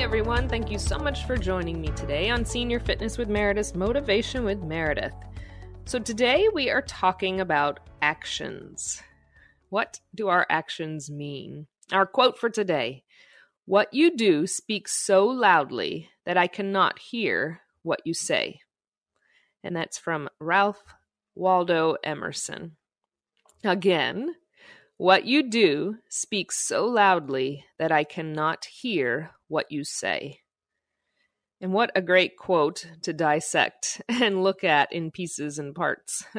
everyone. Thank you so much for joining me today on Senior Fitness with Meredith Motivation with Meredith. So, today we are talking about actions. What do our actions mean? Our quote for today What you do speaks so loudly that I cannot hear what you say. And that's from Ralph Waldo Emerson. Again, what you do speaks so loudly that I cannot hear what you say. And what a great quote to dissect and look at in pieces and parts.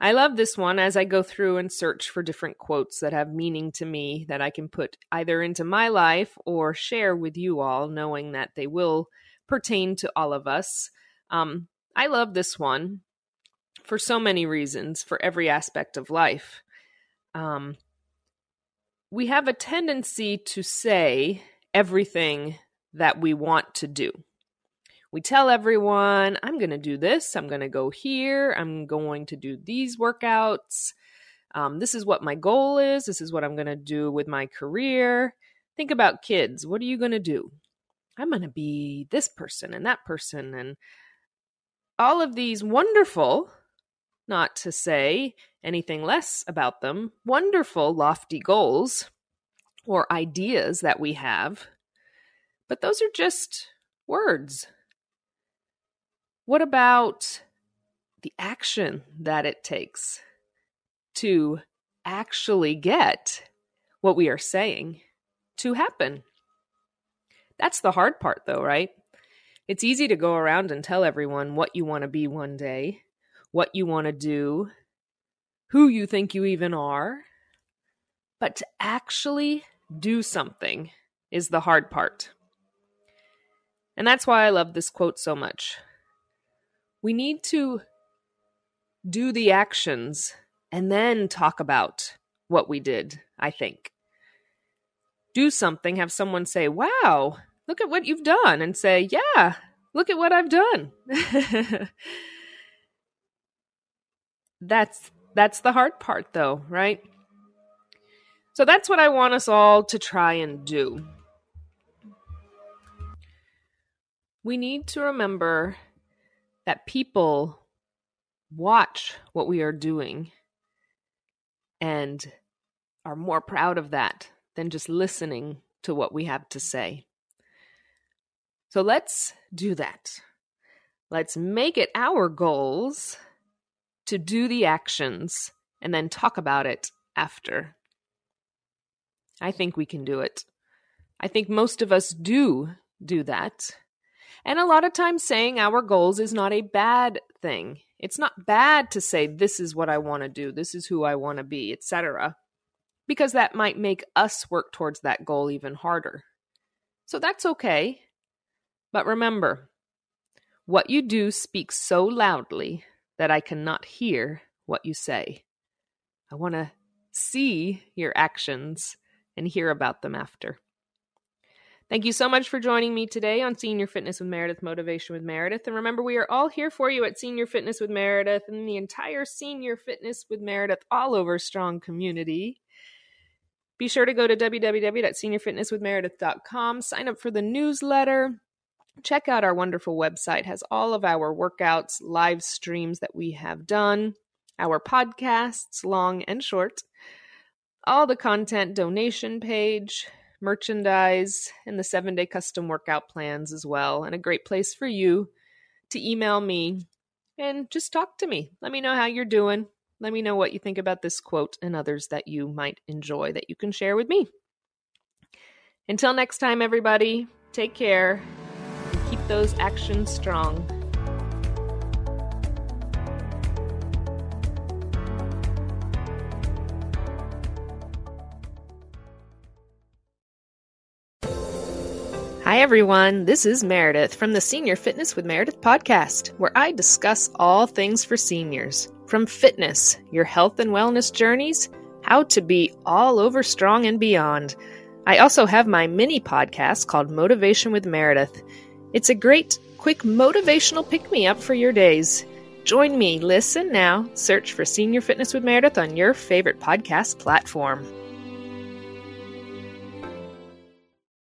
I love this one as I go through and search for different quotes that have meaning to me that I can put either into my life or share with you all, knowing that they will pertain to all of us. Um, I love this one for so many reasons, for every aspect of life um, we have a tendency to say everything that we want to do. We tell everyone, I'm going to do this, I'm going to go here, I'm going to do these workouts. Um, this is what my goal is, this is what I'm going to do with my career. Think about kids. What are you going to do? I'm going to be this person and that person, and all of these wonderful not to say anything less about them, wonderful, lofty goals or ideas that we have, but those are just words. What about the action that it takes to actually get what we are saying to happen? That's the hard part, though, right? It's easy to go around and tell everyone what you want to be one day what you want to do, who you think you even are. But to actually do something is the hard part. And that's why I love this quote so much. We need to do the actions and then talk about what we did, I think. Do something, have someone say, Wow, look at what you've done, and say, Yeah, look at what I've done. that's that's the hard part though, right? So that's what I want us all to try and do. We need to remember that people watch what we are doing and are more proud of that than just listening to what we have to say. So let's do that. Let's make it our goals to do the actions and then talk about it after. I think we can do it. I think most of us do do that. And a lot of times saying our goals is not a bad thing. It's not bad to say this is what I want to do, this is who I want to be, etc. Because that might make us work towards that goal even harder. So that's okay. But remember, what you do speaks so loudly that I cannot hear what you say. I want to see your actions and hear about them after. Thank you so much for joining me today on Senior Fitness with Meredith Motivation with Meredith. And remember, we are all here for you at Senior Fitness with Meredith and the entire Senior Fitness with Meredith all over strong community. Be sure to go to www.seniorfitnesswithmeredith.com, sign up for the newsletter, check out our wonderful website. It has all of our workouts live streams that we have done our podcasts long and short all the content donation page merchandise and the seven day custom workout plans as well and a great place for you to email me and just talk to me. Let me know how you're doing. Let me know what you think about this quote and others that you might enjoy that you can share with me. Until next time everybody take care keep those actions strong. Hi, everyone. This is Meredith from the Senior Fitness with Meredith podcast, where I discuss all things for seniors from fitness, your health and wellness journeys, how to be all over strong and beyond. I also have my mini podcast called Motivation with Meredith. It's a great, quick motivational pick me up for your days. Join me, listen now, search for Senior Fitness with Meredith on your favorite podcast platform.